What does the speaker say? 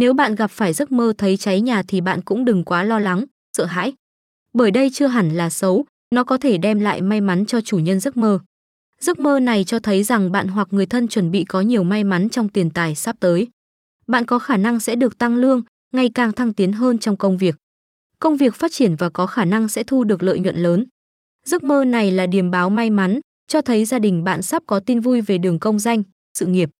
Nếu bạn gặp phải giấc mơ thấy cháy nhà thì bạn cũng đừng quá lo lắng, sợ hãi. Bởi đây chưa hẳn là xấu, nó có thể đem lại may mắn cho chủ nhân giấc mơ. Giấc mơ này cho thấy rằng bạn hoặc người thân chuẩn bị có nhiều may mắn trong tiền tài sắp tới. Bạn có khả năng sẽ được tăng lương, ngày càng thăng tiến hơn trong công việc. Công việc phát triển và có khả năng sẽ thu được lợi nhuận lớn. Giấc mơ này là điềm báo may mắn, cho thấy gia đình bạn sắp có tin vui về đường công danh, sự nghiệp.